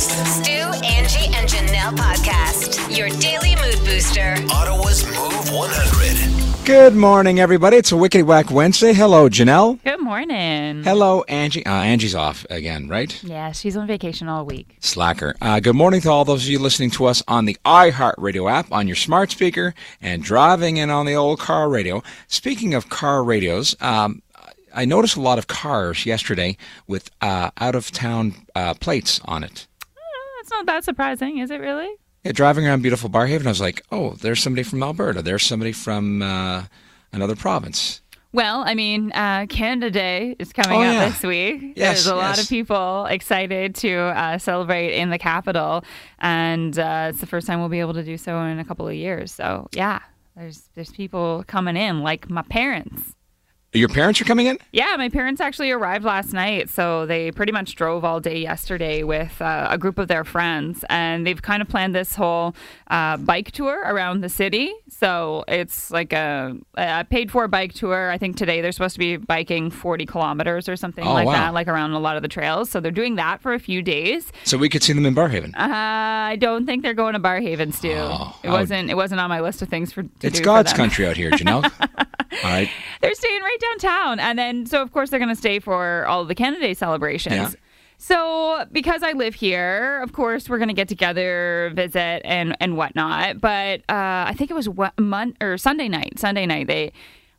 Stu, Angie, and Janelle podcast. Your daily mood booster. Ottawa's Move 100. Good morning, everybody. It's a Wicked Whack Wednesday. Hello, Janelle. Good morning. Hello, Angie. Uh, Angie's off again, right? Yeah, she's on vacation all week. Slacker. Uh, good morning to all those of you listening to us on the iHeartRadio app, on your smart speaker, and driving in on the old car radio. Speaking of car radios, um, I noticed a lot of cars yesterday with uh, out of town uh, plates on it. That's not that surprising, is it really? Yeah, driving around beautiful Barrhaven, I was like, oh, there's somebody from Alberta. There's somebody from uh, another province. Well, I mean, uh, Canada Day is coming Oh, up yeah. this week. Yes, There's a lot of people excited to uh, celebrate in the capital, and uh, it's the first time we'll be able to do so in a couple of years. So, yeah, there's there's people coming in, like my parents. Your parents are coming in? Yeah, my parents actually arrived last night, so they pretty much drove all day yesterday with uh, a group of their friends, and they've kind of planned this whole uh, bike tour around the city. So it's like a, a paid for bike tour. I think today they're supposed to be biking 40 kilometers or something Oh, like wow. that, like around a lot of the trails. So they're doing that for a few days. So we could see them in Barrhaven. Uh, I don't think they're going to Barrhaven, Stu. Oh, it wasn't. It wasn't on my list of things for. To It's do for God's them. country out here, Janelle. all right. they're staying right downtown. And then, so of course, they're going to stay for all of the Canada Day celebrations. Yeah. So, because I live here, of course, we're going to get together, visit, and and whatnot. But uh, I think it was what, month or Sunday night. Sunday night, they.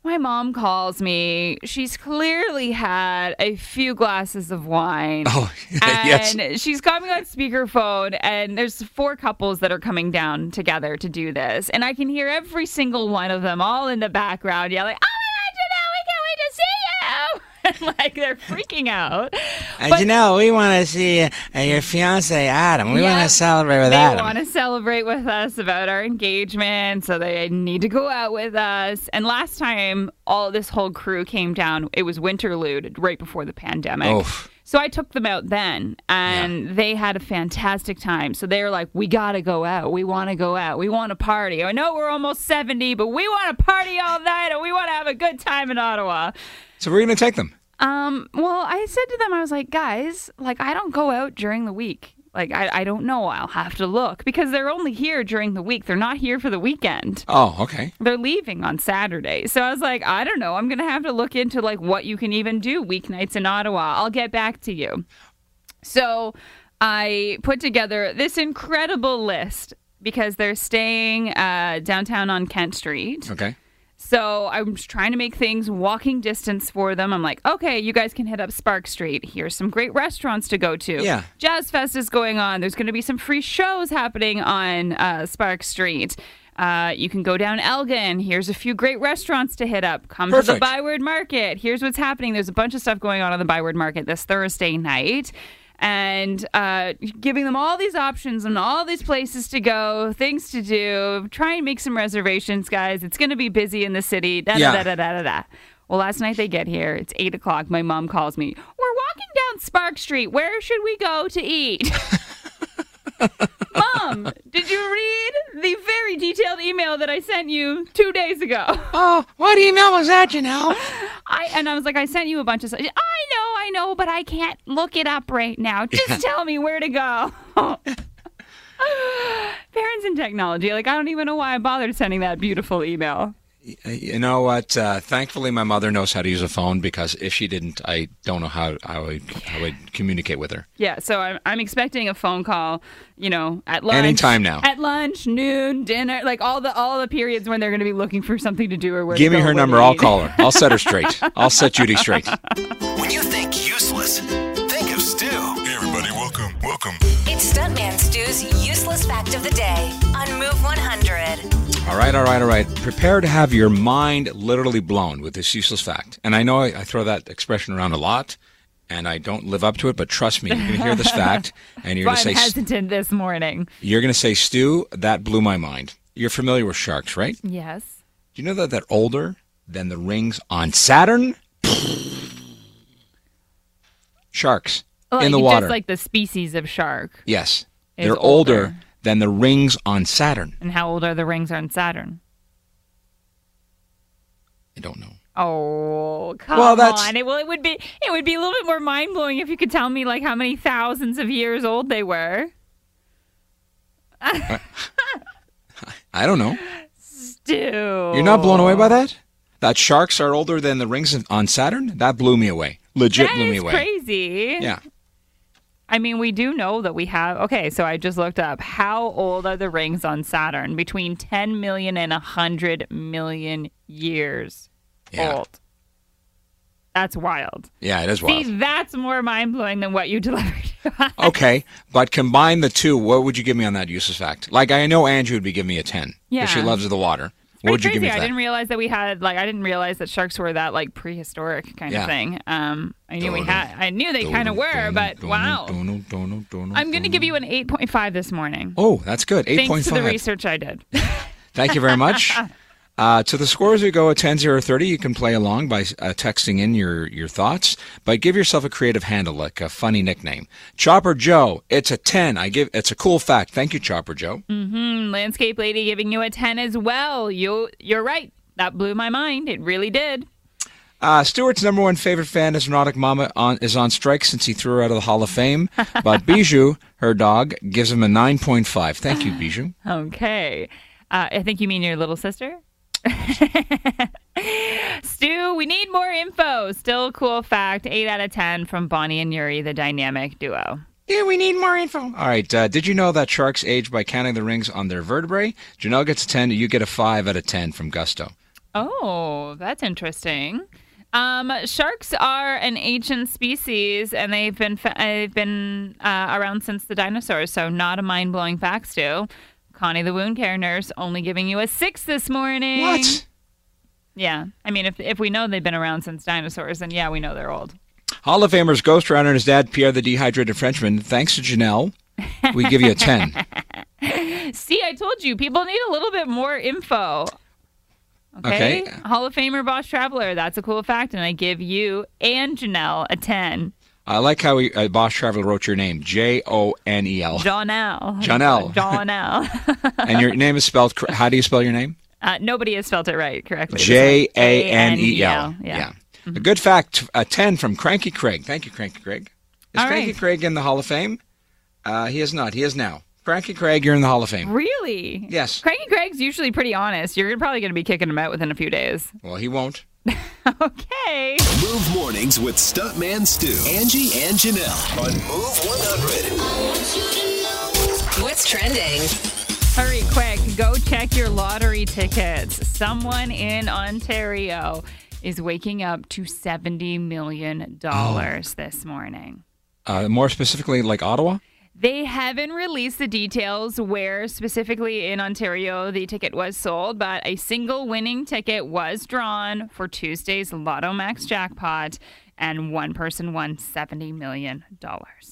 My mom calls me. She's clearly had a few glasses of wine. Oh, and yes. she's got me on speakerphone, and there's four couples that are coming down together to do this, and I can hear every single one of them all in the background yelling, "Oh like they're freaking out. Uh, But- know, we want to see uh, your fiance Adam. We Yeah. want to celebrate with they Adam. want to celebrate with us about our engagement, so they need to go out with us. And last time, all this whole crew came down. It was Winterlude right before the pandemic. Oof. So I took them out then, and they had a fantastic time. So they were like, "We got to go out. We want to go out. We want to party. I know we're almost seventy, but we want to party all night, and we want to have a good time in Ottawa." So we're going to take them. Um, well, I said to them, I was like, guys, like, I don't go out during the week. Like, I, I don't know. I'll have to look because they're only here during the week. They're not here for the weekend. Oh, okay. They're leaving on Saturday. So I was like, I don't know. I'm going to have to look into like what you can even do weeknights in Ottawa. I'll get back to you. So I put together this incredible list because they're staying uh, downtown on Kent Street. Okay. So I'm trying to make things walking distance for them. I'm like, okay, you guys can hit up Spark Street. Here's some great restaurants to go to. Yeah. Jazz Fest is going on. There's going to be some free shows happening on uh, Spark Street. Uh, you can go down Elgin. Here's a few great restaurants to hit up. Come to the Byward Market. Here's what's happening. There's a bunch of stuff going on on the Byward Market this Thursday night. And uh, giving them all these options and all these places to go, things to do. Try and make some reservations, guys. It's going to be busy in the city. Da, Yeah. da, da, da, da, da. Well, last night they get here. It's eight o'clock. My mom calls me. We're walking down Spark Street. Where should we go to eat? Mom, did you read the very detailed email that I sent you two days ago? oh, what email was that, Janelle? I and I was like, I sent you a bunch of stuff. I know, I know, but I can't look it up right now. Just tell me where to go. Parents and technology. Like I don't even know why I bothered sending that beautiful email. You know what? Uh, thankfully, my mother knows how to use a phone because if she didn't, I don't know how, how, I, how I would communicate with her. Yeah, so I'm, I'm expecting a phone call, you know, at lunch. Anytime now. At lunch, noon, dinner, like all the all the periods when they're going to be looking for something to do or where to Give me go, her number. I'll call her. I'll set her straight. I'll set Judy straight. When you think useless, think of Stu. Hey, everybody, welcome, welcome. It's Stuntman Stu's useless fact of the day on Move 100. All right, all right, all right. Prepare to have your mind literally blown with this useless fact. And I know I, I throw that expression around a lot, and I don't live up to it. But trust me, you're going to hear this fact, and you're going to say, hesitant this morning. you're going to say, Stu, that blew my mind. You're familiar with sharks, right? Yes. Do you know that they're older than the rings on Saturn? Sharks Like, in the water. Just like the species of shark. yes, they're older. older. Than the rings on Saturn. And how old are the rings on Saturn? I don't know. Oh, come Well, that's- on! It, well, it would be it would be a little bit more mind blowing if you could tell me like how many thousands of years old they were. I don't know. Still, You're not blown away by that? That sharks are older than the rings on Saturn? That blew me away. Legit That blew me is away. crazy. Yeah. I mean, we do know that we have. Okay, so I just looked up how old are the rings on Saturn? Between 10 million and 100 million years Yeah. old. That's wild. Yeah, it is wild. See, that's more mind blowing than what you delivered. Okay, but combine the two. What would you give me on that useless fact? Like I know Andrew would be giving me a ten. 'cause Yeah. she loves the water. What Pretty would you give me crazy. I that? didn't realize that we had like I didn't realize that sharks were that like prehistoric kind Yeah. of thing. Um, I knew we had. I knew they kind of were, but wow. I'm going to give you an 8.5 this morning. Oh, that's good. Eight Thanks point to the research I did. Thank you very much. Uh, to the scores we go at 10 0 30. You can play along by uh, texting in your, your thoughts, but give yourself a creative handle, like a funny nickname. Chopper Joe, it's a 10. I give It's a cool fact. Thank you, Chopper Joe. Mm, Landscape Lady giving you a 10 as well. You you're right. That blew my mind. It really did. Uh, Stewart's number one favorite fan, neurotic mama, on, is on strike since he threw her out of the Hall of Fame. But Bijou, her dog, gives him a 9.5. Thank you, Bijou. Okay. Uh, I think you mean your little sister? Stu, we need more info. Still a cool fact. 8 out of 10 from Bonnie and Yuri, the dynamic duo. Yeah, we need more info. All right. Uh, did you know that sharks age by counting the rings on their vertebrae? Janelle gets a 10. You get a 5 out of 10 from Gusto. Oh, that's interesting. Um, sharks are an ancient species, and they've been fa- they've been uh, around since the dinosaurs. So, not a mind blowing fact, Stu. Connie, the wound care nurse, only giving you a six this morning. What? Yeah, I mean, if if we know they've been around since dinosaurs, then yeah, we know they're old. Hall of Famers Ghost Runner and his dad, Pierre the Dehydrated Frenchman. Thanks to Janelle, we give you a 10. See, I told you, people need a little bit more info. Okay. Okay. Hall of Famer Boss Traveler. That's a cool fact, and I give you and Janelle a ten. I like how we, uh, Boss Traveler wrote your name J O N E L. Jonelle. Jonelle. Jonelle. And your name is spelled, how do you spell your name? uh, nobody has spelled it right correctly. J A N E L. Yeah. A good fact, a 10 from Cranky Craig. Thank you, Cranky Craig. Is All Cranky right. Craig in the Hall of Fame? Uh, he is not. He is now. Cranky Craig, you're in the Hall of Fame. Really? Yes. Cranky Craig's usually pretty honest. You're probably going to be kicking him out within a few days. Well, he won't. Okay. Move mornings with Stuntman Stu, Angie, and Janelle on Move 100. What's trending? Hurry quick. Go check your lottery tickets. Someone in Ontario is waking up to $70 million this morning. Uh, more specifically, like Ottawa? They haven't released the details where specifically in Ontario the ticket was sold, but a single winning ticket was drawn for Tuesday's Lotto Max jackpot, and one person won $70 million.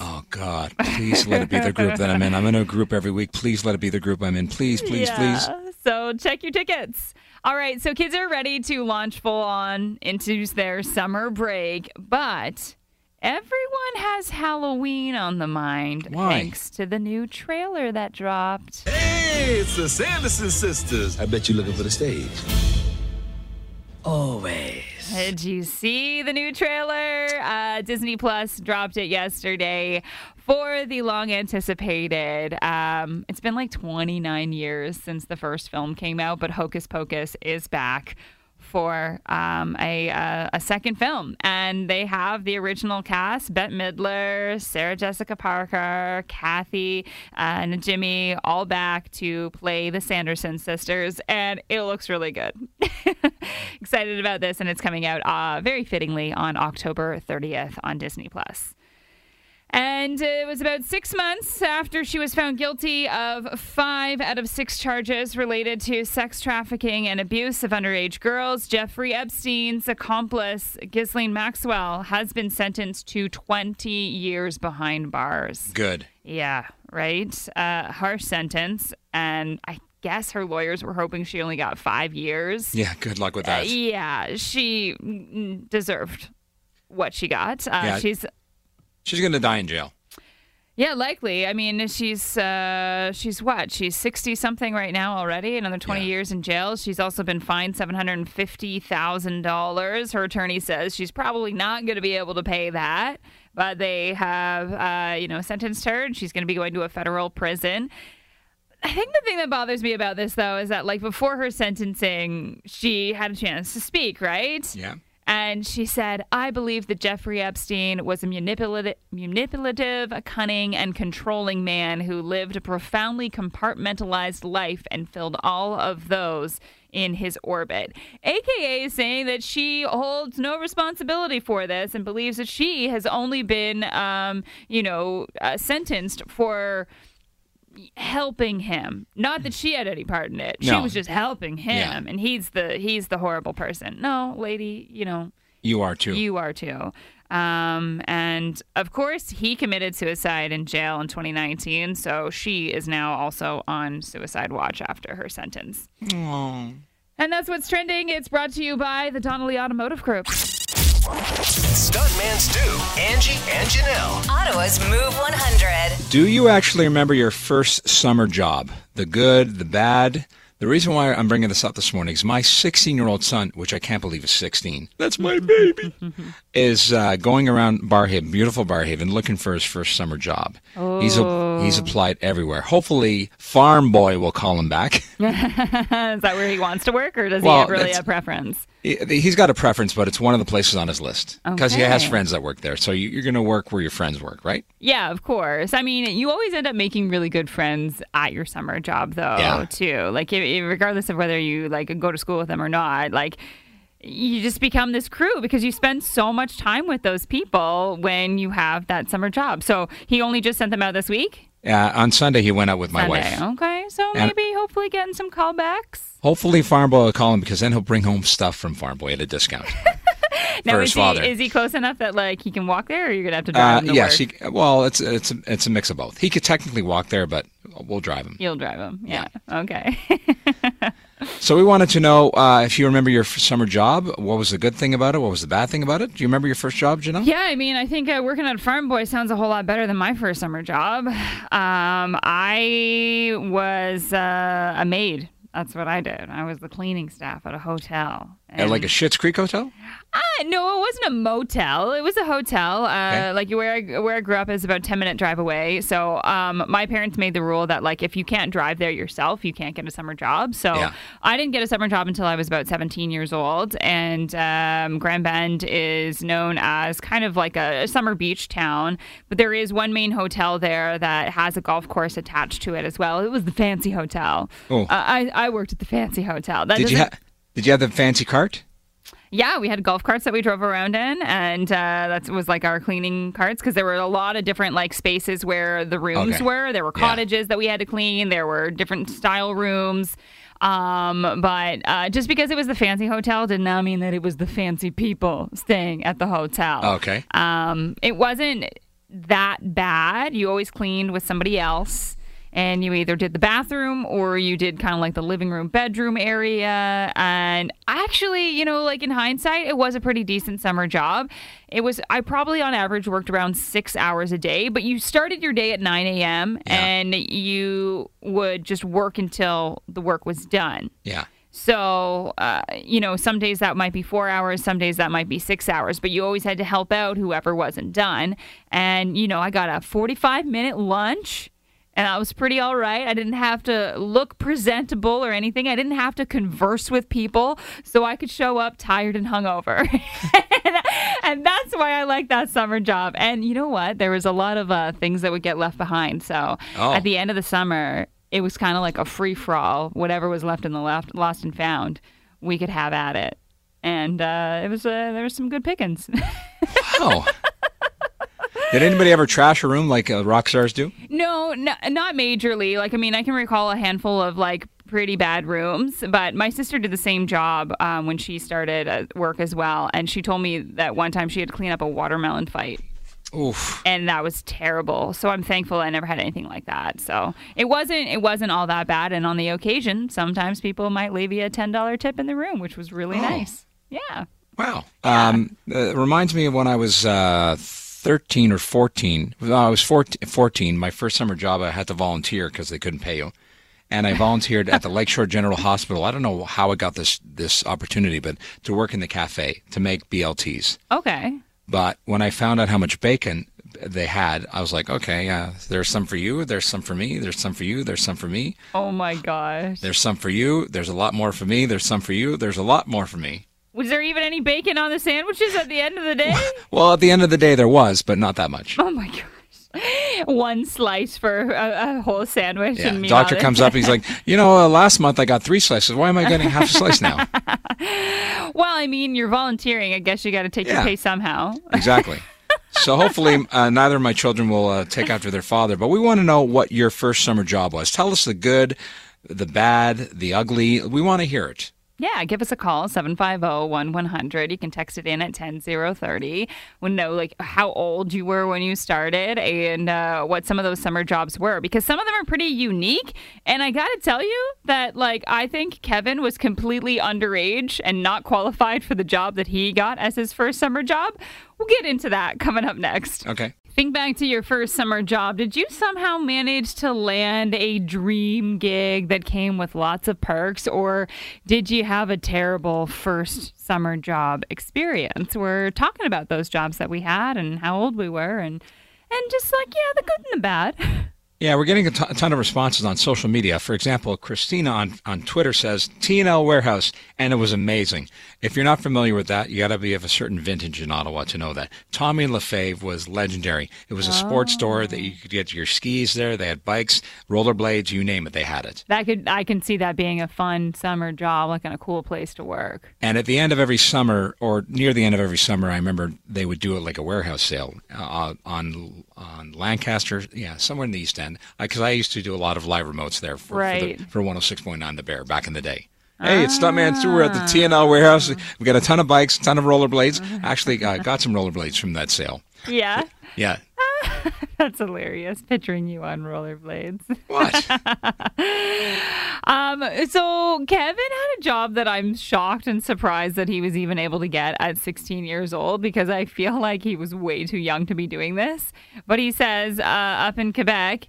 Oh, God. Please let it be the group that I'm in. I'm in a group every week. Please let it be the group I'm in. Please, please, please. Yeah. So check your tickets. All right, so kids are ready to launch full on into their summer break, but everyone has Halloween on the mind Why? thanks to the new trailer that dropped. Hey, it's the Sanderson sisters. I bet you're looking for the stage. Always. Did you see the new trailer? Uh, Disney Plus dropped it yesterday for the long anticipated. Um, it's been like 29 years since the first film came out, but Hocus Pocus is back for um, a, uh, a second film. And they have the original cast Bette Midler, Sarah Jessica Parker, Kathy, uh, and Jimmy all back to play the Sanderson sisters. And it looks really good. Excited about this, and it's coming out uh, very fittingly on October 30th on Disney Plus. And it was about six months after she was found guilty of five out of six charges related to sex trafficking and abuse of underage girls. Jeffrey Epstein's accomplice, Ghislaine Maxwell, has been sentenced to 20 years behind bars. Good. Yeah, right. Uh, harsh sentence. And I guess her lawyers were hoping she only got five years. Yeah, good luck with Uh, that. yeah, she deserved what she got. Uh, Yeah. She's She's going to die in jail. Yeah, likely. I mean, she's uh, she's what? She's sixty something right now already. Another twenty Yeah. years in jail. She's also been fined seven hundred and fifty thousand dollars. Her attorney says she's probably not going to be able to pay that, but they have uh, you know sentenced her, and she's going to be going to a federal prison. I think the thing that bothers me about this, though, is that like before her sentencing, she had a chance to speak, right? Yeah. And she said, I believe that Jeffrey Epstein was a manipulative, manipulative, cunning, and controlling man who lived a profoundly compartmentalized life and filled all of those in his orbit. AKA saying that she holds no responsibility for this and believes that she has only been, um, you know, uh, sentenced for helping him. Not that she had any part in it. She No. was just helping him, Yeah. and he's the he's the horrible person. No, lady, you know, You are too. you are too. Um, and of course, he committed suicide in jail in 2019, so she is now also on suicide watch after her sentence. And that's what's trending. It's brought to you by the Donnelly Automotive Group. Stuntman Stu, Angie, and Janelle. Ottawa's Move 100. Do you actually remember your first summer job? The good, the bad? The reason why I'm bringing this up this morning is my 16 year old son, which I can't believe is 16, that's my baby, is uh, going around Barrhaven, beautiful Barrhaven, looking for his first summer job. He's, a, he's applied everywhere. Hopefully, Farm Boy will call him back. is that where he wants to work, or does Well, he have really a preference? He- He's got a preference, but it's one of the places on his list because he has friends that work there. So you- you're going to work where your friends work, right? Yeah, of course. I mean, you always end up making really good friends at your summer job, though, Yeah. too. Like, regardless of whether you like go to school with them or not, like. You just become this crew because you spend so much time with those people when you have that summer job. So he only just sent them out this week. Uh, on Sunday, he went out with my Sunday. wife. Okay, so And- maybe hopefully getting some callbacks. Hopefully, Farm Boy will call him because then he'll bring home stuff from Farm Boy at a discount. Now, For is his father. he is he close enough that like he can walk there, or you're gonna have to drive Uh, him yes, he, well, it's it's a, it's a mix of both. He could technically walk there, but we'll drive him. You'll drive him. Yeah. Okay. So we wanted to know uh, if you remember your summer job. What was the good thing about it? What was the bad thing about it? Do you remember your first job, Janelle? Yeah, I mean, I think uh, working at Farm Boy sounds a whole lot better than my first summer job. Um, I was uh, a maid. That's what I did. I was the cleaning staff at a hotel. At like a Schitt's Creek hotel? Uh, no, it wasn't a motel. It was a hotel. Uh, Okay. Like where I, where I grew up is about ten minute drive away. So um, my parents made the rule that like if you can't drive there yourself, you can't get a summer job. So Yeah. I didn't get a summer job until I was about seventeen years old. And um, Grand Bend is known as kind of like a, a summer beach town, but there is one main hotel there that has a golf course attached to it as well. It was the Fancy Hotel. Oh. Uh, I I worked at the Fancy Hotel. That Did you ha- did you have the fancy cart? yeah, we had golf carts that we drove around in, and uh, that was like our cleaning carts because there were a lot of different like spaces where the rooms Okay. were. There were Yeah. cottages that we had to clean. There were different style rooms. Um, but uh, just because it was the fancy hotel did not mean that it was the fancy people staying at the hotel. Okay. Um, it wasn't that bad. You always cleaned with somebody else. And you either did the bathroom or you did kind of like the living room, bedroom area. And actually, you know, like in hindsight, it was a pretty decent summer job. It was, I probably on average worked around six hours a day, but you started your day at 9 a.m. Yeah. and you would just work until the work was done. Yeah. So, uh, you know, some days that might be four hours, some days that might be six hours, but you always had to help out whoever wasn't done. And, you know, I got a 45 minute lunch. And I was pretty all right. I didn't have to look presentable or anything. I didn't have to converse with people, so I could show up tired and hungover. and, and that's why I like that summer job. And you know what? There was a lot of uh, things that would get left behind. So Oh. at the end of the summer, it was kind of like a free for all. Whatever was left in the left, lost and found, we could have at it. And uh, it was uh, there was some good pickings. Oh. Did anybody ever trash a room like uh, rock stars do? No, no, not majorly. Like, I mean, I can recall a handful of like pretty bad rooms, but my sister did the same job um, when she started work as well. And she told me that one time she had to clean up a watermelon fight. Oof. And that was terrible. So I'm thankful I never had anything like that. So it wasn't it wasn't all that bad. And on the occasion, sometimes people might leave you a ten dollar tip in the room, which was really Oh. nice. Yeah. Wow. Um, uh, it reminds me of when I was uh, 13 or 14. Well, I was 14, 14. My first summer job, I had to volunteer because they couldn't pay you. And I volunteered at the Lakeshore General Hospital. I don't know how I got this this opportunity, but to work in the cafe to make BLTs. Okay. But when I found out how much bacon they had, I was like, okay, uh, there's some for you, there's some for me, there's some for you, there's some for me, Oh my gosh. there's some for you, there's a lot more for me, there's some for you, there's a lot more for me. Was there even any bacon on the sandwiches at the end of the day? Well, at the end of the day, there was, but not that much. oh my gosh. One slice for a, a whole sandwich. Yeah. and Doctor comes up, he's like, you know, uh, last month I got three slices. Why am I getting half a slice now? Well, I mean, you're volunteering. I guess you got to take your pay somehow. Exactly. So hopefully, uh, neither of my children will uh, take after their father. But we want to know what your first summer job was. Tell us the good, the bad, the ugly. We want to hear it. Yeah, give us a call, 750-1100. You can text it in at 10030. We know like how old you were when you started and uh, what some of those summer jobs were because some of them are pretty unique. And I got to tell you that like I think Kevin was completely underage and not qualified for the job that he got as his first summer job. We'll get into that coming up next. Okay. Think back to your first summer job. Did you somehow manage to land a dream gig that came with lots of perks, or did you have a terrible first summer job experience? We're talking about those jobs that we had and how old we were, and and just like yeah, the good and the bad. Yeah, we're getting a ton- a ton of responses on social media. For example, Christina on, on Twitter says T&L Warehouse, and it was amazing. If you're not familiar with that, you got to be of a certain vintage in Ottawa to know that. Tommy Lefebvre was legendary. It was a sports store that you could get your skis there. They had bikes, rollerblades, you name it, they had it. That could I can see that being a fun summer job, like in a cool place to work. And at the end of every summer, or near the end of every summer, I remember they would do it like a warehouse sale uh, on on Lancaster, yeah, somewhere in the East End. Because I used to do a lot of live remotes there for Right. for, the, for 106.9 The Bear back in the day. Hey, it's Stuntman Stu. We're at the TNL warehouse. We got a ton of bikes, a ton of rollerblades. Actually, uh, got some rollerblades from that sale. Yeah, Yeah. that's hilarious. Picturing you on rollerblades. What? Um, so Kevin had a job that I'm shocked and surprised that he was even able to get at 16 years old because I feel like he was way too young to be doing this. But he says uh, up in Quebec,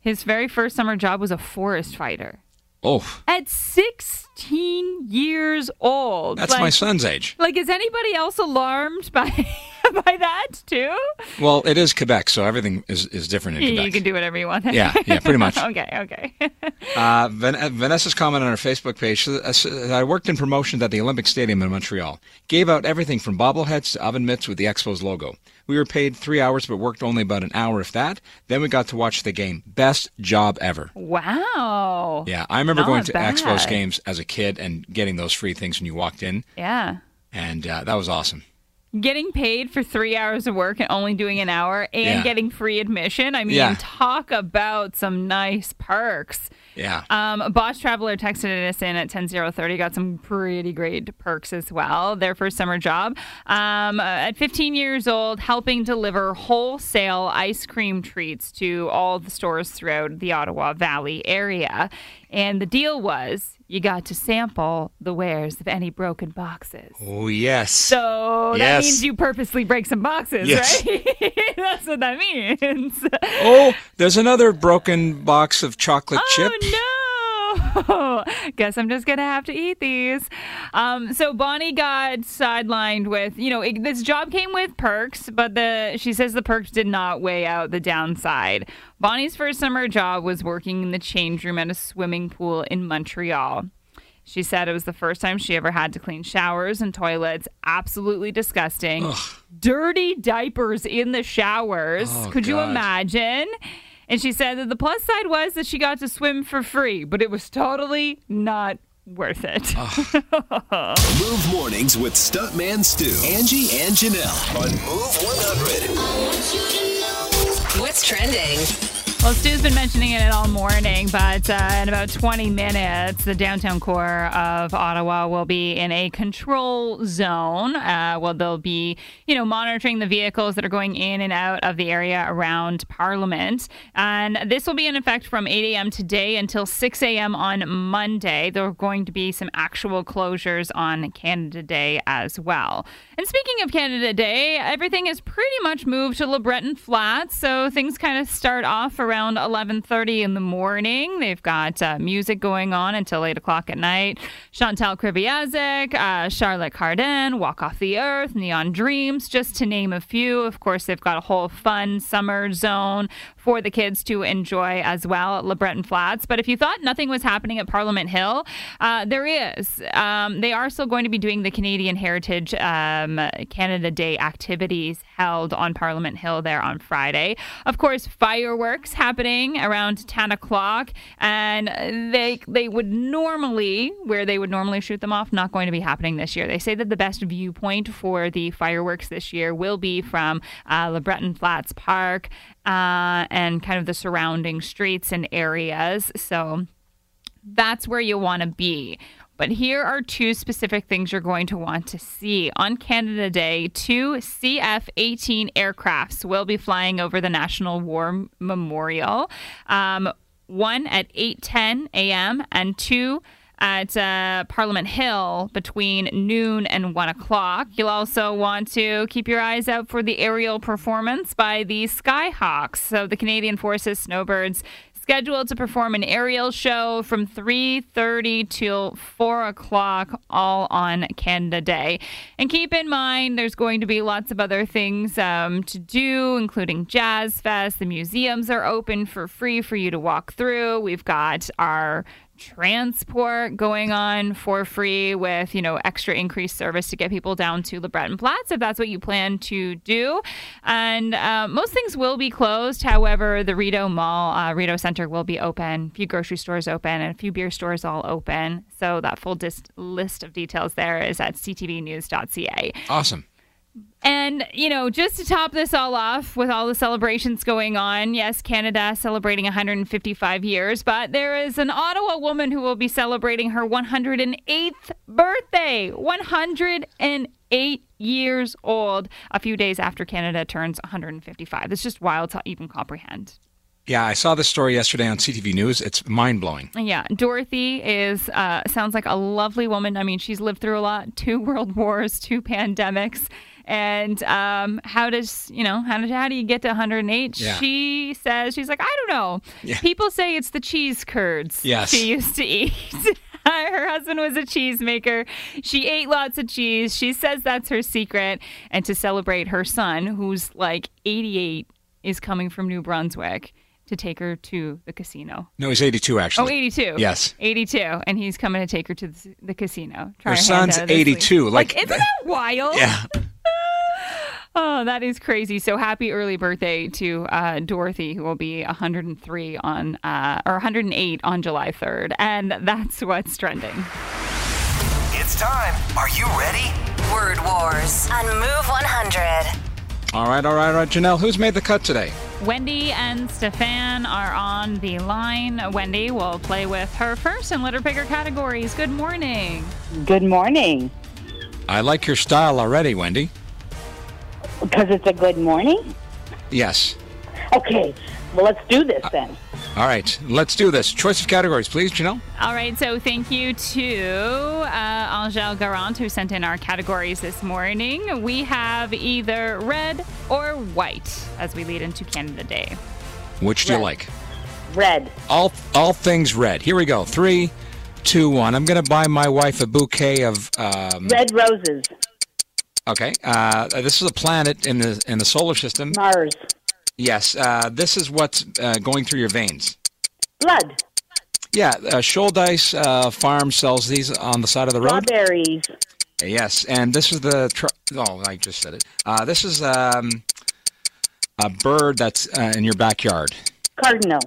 his very first summer job was a forest fighter oh, at 16 years old. that's like, my son's age. Like, is anybody else alarmed by by that too? Well, it is Quebec, so everything is, is different in Quebec. you can do whatever you want. Yeah, yeah, pretty much. okay, okay. Uh, Van- Vanessa's comment on our Facebook page uh, I worked in promotions at the Olympic Stadium in Montreal. Gave out everything from bobbleheads to oven mitts with the Expos logo. We were paid three hours but worked only about an hour, if that. Then we got to watch the game. Best job ever. wow. Yeah, I remember going to bad. Expos games as a kid and getting those free things when you walked in, Yeah. and uh, that was awesome. Getting paid for three hours of work and only doing an hour and Yeah. getting free admission. I mean, Yeah. talk about some nice perks. Yeah. Um, Boss Traveler texted us in at 10030, got some pretty great perks as well. Their first summer job. Um, uh, at 15 years old, helping deliver wholesale ice cream treats to all the stores throughout the Ottawa Valley area. And the deal was you got to sample the wares of any broken boxes. oh, yes. So that Yes. means you purposely break some boxes, Yes. right? That's what that means. oh, there's another broken box of chocolate oh, chip. Oh! Guess I'm just gonna have to eat these. Um, so Bonnie got sidelined with, you know, it, this job came with perks, but the she says the perks did not weigh out the downside. Bonnie's first summer job was working in the change room at a swimming pool in Montreal. She said it was the first time she ever had to clean showers and toilets. Absolutely disgusting. Dirty diapers in the showers. Oh, Could you imagine? And she said that the plus side was that she got to swim for free, but it was totally not worth it. Move mornings with Stuntman Stu, Angie, and Janelle on Move 100. What's trending? Well, Stu's been mentioning it all morning, but uh, in about 20 minutes, the downtown core of Ottawa will be in a control zone. Uh, well, they'll be, you know, monitoring the vehicles that are going in and out of the area around Parliament. And this will be in effect from 8 a.m. today until 6 a.m. on Monday. There are going to be some actual closures on Canada Day as well. And speaking of Canada Day, everything has pretty much moved to LeBreton Flats, so things kind of start off around 11:30 in the morning. They've got uh, music going on until 8 o'clock at night. Chantal Kreviazuk, uh, Charlotte Cardin, Walk Off the Earth, Neon Dreams, just to name a few. Of course, they've got a whole fun summer zone for the kids to enjoy as well at LeBreton Flats. But if you thought nothing was happening at Parliament Hill, uh, there is. Um, they are still going to be doing the Canadian Heritage um, Canada Day activities held on Parliament Hill there on Friday. Of course, fireworks happening around 10 o'clock, and they they would normally where they would normally shoot them off not going to be happening this year. They say that the best viewpoint for the fireworks this year will be from uh, LeBreton Flats Park uh, and kind of the surrounding streets and areas. So that's where you want to be. But here are two specific things you're going to want to see. On Canada Day, two CF 18 aircrafts will be flying over the National War Memorial. Um, one at 8:10 a.m. and two at uh, Parliament Hill between noon and one o'clock. You'll also want to keep your eyes out for the aerial performance by the Skyhawks. So the Canadian Forces Snowbirds scheduled to perform an aerial show from 3.30 till 4 o'clock all on canada day and keep in mind there's going to be lots of other things um, to do including jazz fest the museums are open for free for you to walk through we've got our transport going on for free with, you know, extra increased service to get people down to LeBreton Flats if that's what you plan to do. And uh, most things will be closed. However, the Rideau Mall, uh, Rideau Center will be open, a few grocery stores open, and a few beer stores all open. So that full dis- list of details there is at ctvnews.ca. Awesome. And, you know, just to top this all off with all the celebrations going on, yes, Canada celebrating 155 years, but there is an Ottawa woman who will be celebrating her 108th birthday. 108 years old, a few days after Canada turns 155. It's just wild to even comprehend. Yeah, I saw this story yesterday on CTV News. It's mind blowing. Yeah, Dorothy is uh, sounds like a lovely woman. I mean, she's lived through a lot: two world wars, two pandemics. And um, how does you know how, do, how do you get to 108? Yeah. She says she's like I don't know. Yeah. People say it's the cheese curds Yes. she used to eat. her husband was a cheesemaker. She ate lots of cheese. She says that's her secret. And to celebrate her son, who's like 88, is coming from New Brunswick to take her to the casino. No, he's 82 actually. Oh, 82. Yes. 82. And he's coming to take her to the, the casino. Her son's 82, week. like- isn't that wild? Yeah. Oh, that is crazy. So happy early birthday to uh, Dorothy, who will be 103 on, uh, or 108 on July 3rd. And that's what's trending. It's time. Are you ready? Word Wars on Move 100. All right, all right, all right. Janelle, who's made the cut today? Wendy and Stefan are on the line. Wendy will play with her first and let her pick her categories. Good morning. Good morning. I like your style already, Wendy. Because it's a good morning? Yes. Okay, well, let's do this then. All right, let's do this. Choice of categories, please, Janelle. All right, so thank you to uh, Angel Garant who sent in our categories this morning. We have either red or white as we lead into Canada Day. Which do you like? Red. All all things red. Here we go. Three, two, one. I'm gonna buy my wife a bouquet of. Um, Red roses. Okay. Uh, this is a planet in the in the solar system. Mars. Yes. Uh, this is what's uh, going through your veins. Blood. Yeah. Uh, Shouldice uh, Farm sells these on the side of the road. Strawberries. Yes, and this is the. Tr- oh, I just said it. Uh, this is um, a bird that's uh, in your backyard. Cardinal.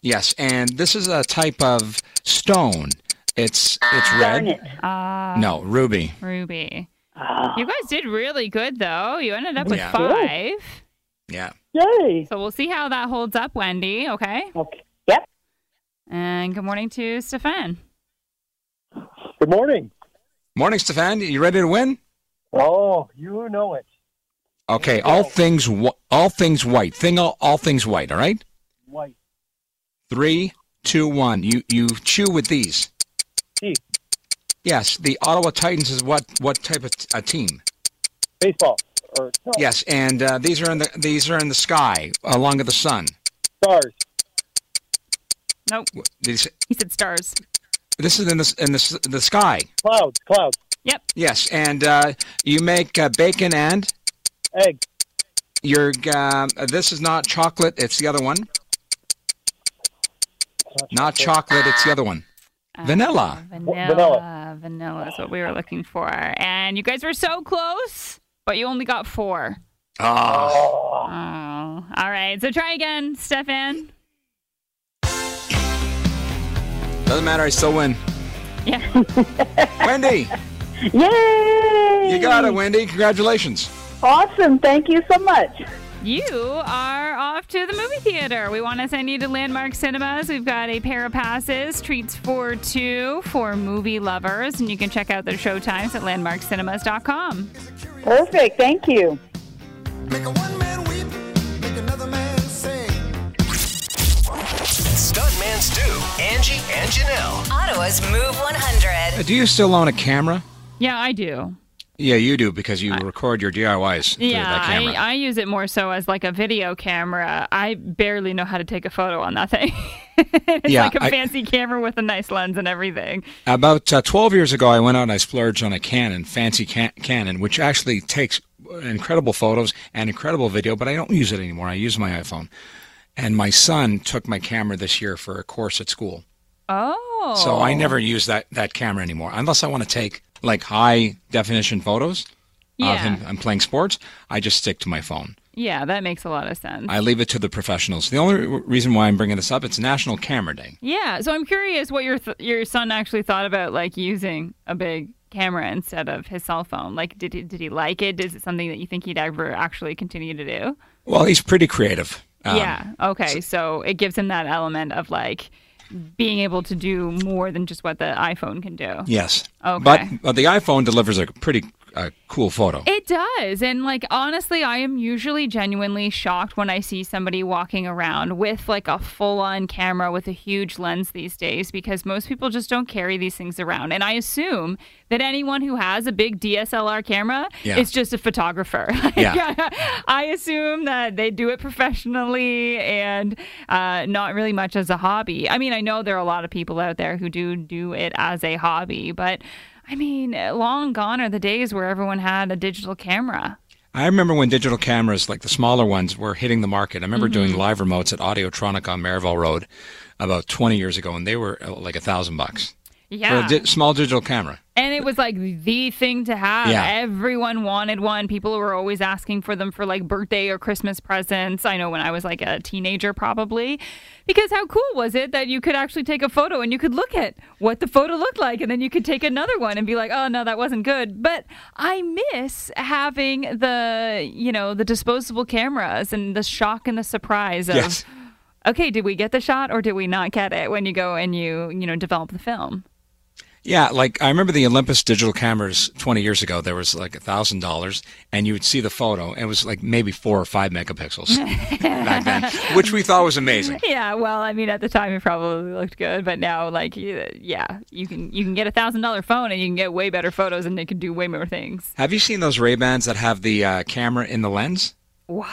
Yes, and this is a type of stone. It's it's red. Garnet. Uh, No, ruby. Ruby. Ah, You guys did really good, though. You ended up with Yeah. five. Yeah. Yay. So we'll see how that holds up, Wendy. Okay. Okay. Yep. And good morning to Stefan. Good morning. Morning, Stefan. You ready to win? Oh, you know it. Okay. All things, all things white. Thing, all, all things white. All right. White. Three, two, one. You you chew with these. Teeth. Yes. The Ottawa Titans is what what type of t- a team? Baseball. Or no, Yes, and uh, these are in the these are in the sky along with the sun. stars. Nope. What- Did you say, He said stars. this is in the in the the sky. Clouds. Clouds. Yep. Yes, and uh, you make uh, bacon and Egg. your. Uh, this is not chocolate. It's the other one. Not chocolate. It's the other one. Um, vanilla. Vanilla. vanilla. Vanilla is what we were looking for. And you guys were so close, but you only got four. Oh. Oh. All right. So try again, Stefan. Doesn't matter. I still win. Yeah. Wendy, Yay. you got it. Wendy, congratulations. Awesome. Thank you so much. You are off to the movie theater. We want to send you to Landmark Cinemas. We've got a pair of passes, treats for two for movie lovers, and you can check out their show times at landmarkcinemas.com. Perfect. Thank you. Stuntman Stu, Angie, and Janelle. Ottawa's Move 100. Uh, Do you still own a camera? Yeah, I do. Yeah, you do because you record your DIYs through Yeah, that I. I use it more so as like a video camera. I barely know how to take a photo on that thing. it's Yeah, like a I- fancy camera with a nice lens and everything. About uh, 12 years ago, I went out and I splurged on a Canon, fancy can- Canon, which actually takes incredible photos and incredible video, but I don't use it anymore. I use my iPhone. And my son took my camera this year for a course at school. Oh. So I never use that, that camera anymore unless I want to take like high definition photos of him I'm playing sports. I just stick to my phone. Yeah, that makes a lot of sense. I leave it to the professionals. The only reason why I'm bringing this up, it's National Camera Day. Yeah, so I'm curious what your th- your son actually thought about like using a big camera instead of his cell phone. Like, did he, did he like it? Is it something that you think he'd ever actually continue to do? Well, he's pretty creative. Um, yeah. Okay. So it gives him that element of like being able to do more than just what the iPhone can do. Yes. Okay. But, but the iPhone delivers a pretty uh, cool photo. It does. And like honestly, I am usually genuinely shocked when I see somebody walking around with like a full-on camera with a huge lens these days because most people just don't carry these things around. And I assume that anyone who has a big DSLR camera Yeah. is just a photographer. Yeah. I assume that they do it professionally and uh, not really much as a hobby. I mean, I know there are a lot of people out there who do do it as a hobby, but I mean, long gone are the days where everyone had a digital camera. I remember when digital cameras, like the smaller ones, were hitting the market. I remember doing Mm-hmm. live remotes at Audiotronic on Merivale Road about 20 years ago, and they were uh, like a thousand bucks Yeah. di- small digital camera. And it was like the thing to have. Yeah. Everyone wanted one. People were always asking for them for like birthday or Christmas presents. I know when I was like a teenager, probably. Because how cool was it that you could actually take a photo and you could look at what the photo looked like and then you could take another one and be like, oh, no, that wasn't good. But I miss having the, you know, the disposable cameras and the shock and the surprise of, Yes. okay, did we get the shot or did we not get it when you go and you, you know, develop the film? Yeah, like I remember the Olympus digital cameras 20 years ago. There was like a thousand dollars, and you would see the photo. and It was like maybe four or five megapixels back then, which we thought was amazing. Yeah, well, I mean, at the time it probably looked good, but now, like, yeah, you can you can get a thousand dollar phone and you can get way better photos and they can do way more things. Have you seen those Ray Bans that have the uh, camera in the lens? What?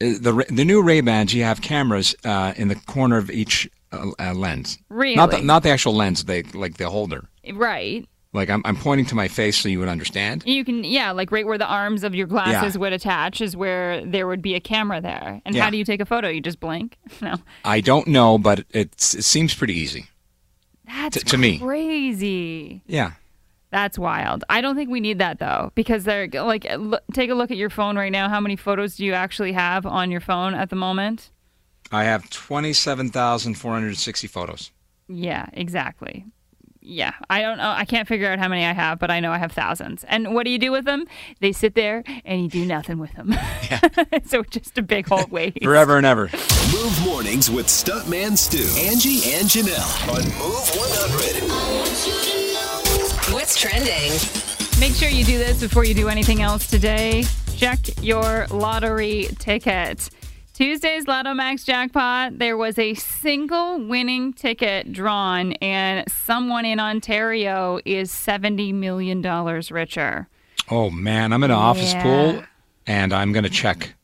Uh, The the new Ray Bans, you have cameras uh, in the corner of each uh, uh, lens. Really? Not the, not the actual lens, they like the holder. Right. Like I'm, I'm pointing to my face so you would understand. You can, yeah, like right where the arms of your glasses Yeah. would attach is where there would be a camera there. And Yeah. how do you take a photo? You just blink? No, I don't know, but it's, it seems pretty easy. that's To- to me. crazy. Yeah. That's wild. I don't think we need that though, because they're like, look, take a look at your phone right now. How many photos do you actually have on your phone at the moment? I have 27,460 photos. Yeah, exactly. Yeah, I don't know. I can't figure out how many I have, but I know I have thousands. And what do you do with them? They sit there and you do nothing with them. Yeah. so just a big old waste. Forever and ever. Move mornings with Stuntman Stu, Angie, and Janelle on Move 100. What's trending? Make sure you do this before you do anything else today. Check your lottery ticket. Tuesday's Lotto Max jackpot, there was a single winning ticket drawn, and someone in Ontario is $70 million richer. Oh man, I'm in an office Yeah. pool, and I'm gonna check.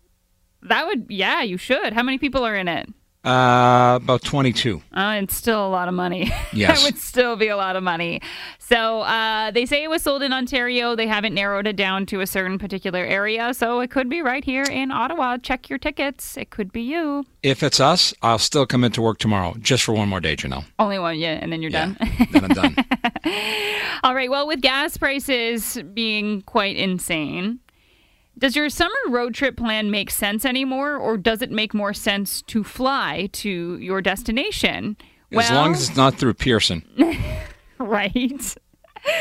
That would, yeah, you should. How many people are in it? Uh, about 22. Uh, it's still a lot of money. Yes. that would still be a lot of money. So uh, they say it was sold in Ontario. They haven't narrowed it down to a certain particular area. So it could be right here in Ottawa. Check your tickets. It could be you. If it's us, I'll still come into work tomorrow just for one more day, Janelle. Only one, yeah, and then you're Yeah, done. then I'm done. All right. Well, with gas prices being quite insane, does your summer road trip plan make sense anymore, or does it make more sense to fly to your destination? as long as it's not through Pearson. right.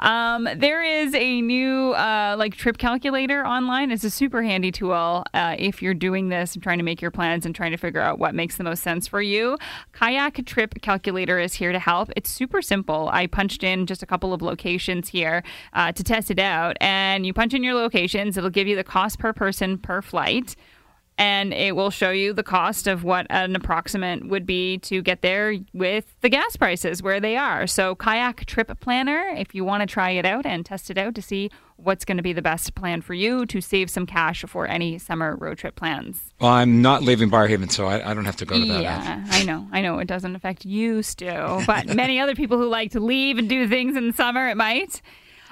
Um, there is a new uh, like trip calculator online. It's a super handy tool uh, if you're doing this and trying to make your plans and trying to figure out what makes the most sense for you. Kayak Trip Calculator is here to help. It's super simple. I punched in just a couple of locations here uh, to test it out, and you punch in your locations. It'll give you the cost per person per flight and it will show you the cost of what an approximate would be to get there with the gas prices where they are. So, Kayak Trip Planner, if you want to try it out and test it out to see what's going to be the best plan for you to save some cash for any summer road trip plans. Well, I'm not leaving Barrhaven, so I, I don't have to go to that. Yeah, I know. I know it doesn't affect you, Stu, but many other people who like to leave and do things in the summer, it might.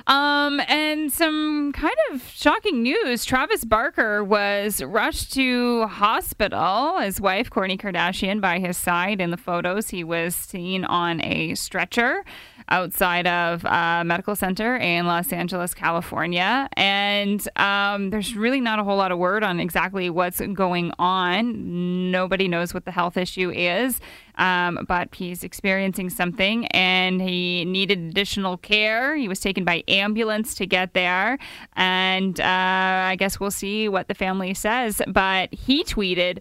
Um, and some kind of shocking news. Travis Barker was rushed to hospital. His wife, Kourtney Kardashian, by his side in the photos. He was seen on a stretcher outside of a medical center in Los Angeles, California. And um, there's really not a whole lot of word on exactly what's going on. Nobody knows what the health issue is. Um, but he's experiencing something and he needed additional care. He was taken by ambulance to get there. And uh, I guess we'll see what the family says. But he tweeted,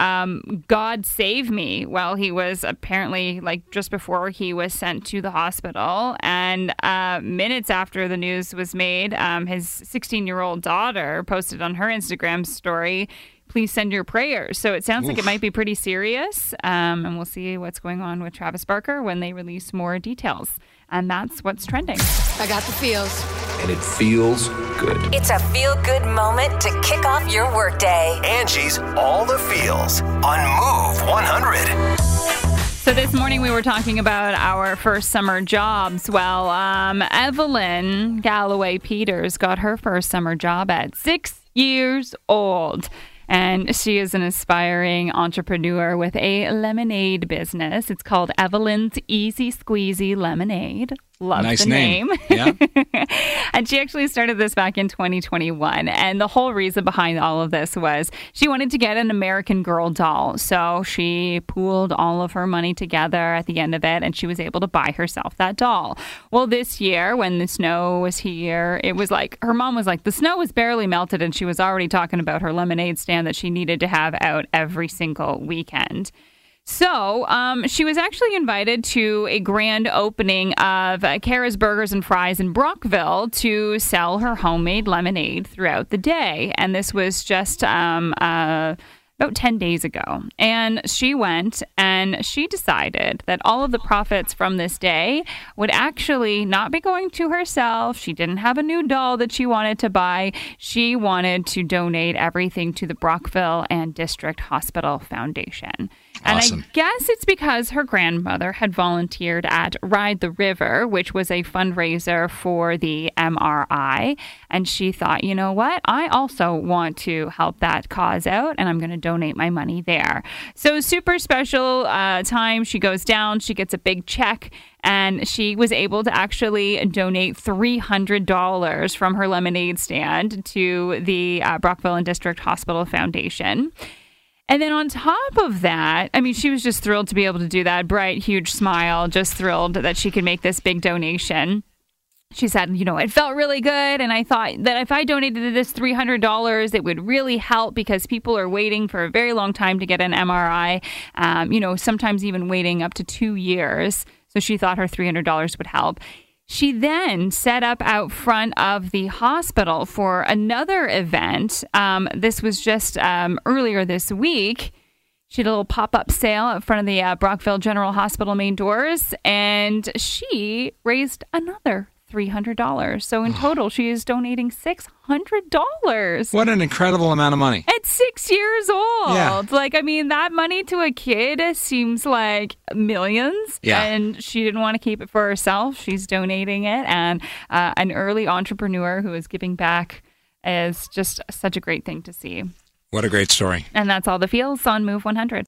um, God save me while he was apparently like just before he was sent to the hospital. And uh, minutes after the news was made, um, his 16 year old daughter posted on her Instagram story, please send your prayers. So it sounds like it might be pretty serious. Um, and we'll see what's going on with Travis Barker when they release more details. And that's what's trending. I got the feels. And it feels good. It's a feel good moment to kick off your workday. Angie's All the Feels on Move 100. So this morning we were talking about our first summer jobs. Well, um, Evelyn Galloway Peters got her first summer job at six years old. And she is an aspiring entrepreneur with a lemonade business. It's called Evelyn's Easy Squeezy Lemonade. Love Nice the name. name. Yeah. and she actually started this back in 2021. And the whole reason behind all of this was she wanted to get an American Girl doll. So she pooled all of her money together at the end of it and she was able to buy herself that doll. Well, this year, when the snow was here, it was like her mom was like, the snow was barely melted and she was already talking about her lemonade stand that she needed to have out every single weekend. So, um, she was actually invited to a grand opening of uh, Kara's Burgers and Fries in Brockville to sell her homemade lemonade throughout the day. And this was just um, uh, about 10 days ago. And she went and she decided that all of the profits from this day would actually not be going to herself. She didn't have a new doll that she wanted to buy. She wanted to donate everything to the Brockville and District Hospital Foundation. And Awesome. I guess it's because her grandmother had volunteered at Ride the River, which was a fundraiser for the MRI. And she thought, you know what? I also want to help that cause out, and I'm going to donate my money there. So, super special uh, time. She goes down, she gets a big check, and she was able to actually donate $300 from her lemonade stand to the uh, Brockville and District Hospital Foundation. And then on top of that, I mean, she was just thrilled to be able to do that. Bright, huge smile, just thrilled that she could make this big donation. She said, you know, it felt really good. And I thought that if I donated this $300, it would really help because people are waiting for a very long time to get an MRI, um, you know, sometimes even waiting up to two years. So she thought her $300 would help. She then set up out front of the hospital for another event. Um, this was just um, earlier this week. She had a little pop up sale out front of the uh, Brockville General Hospital main doors, and she raised another $300. So in total, she is donating $600 What an incredible amount of money. at six years old. Yeah. Like, I mean, that money to a kid seems like millions. Yeah. And she didn't want to keep it for herself. She's donating it. And uh, an early entrepreneur who is giving back is just such a great thing to see. What a great story. And that's all the feels on Move 100.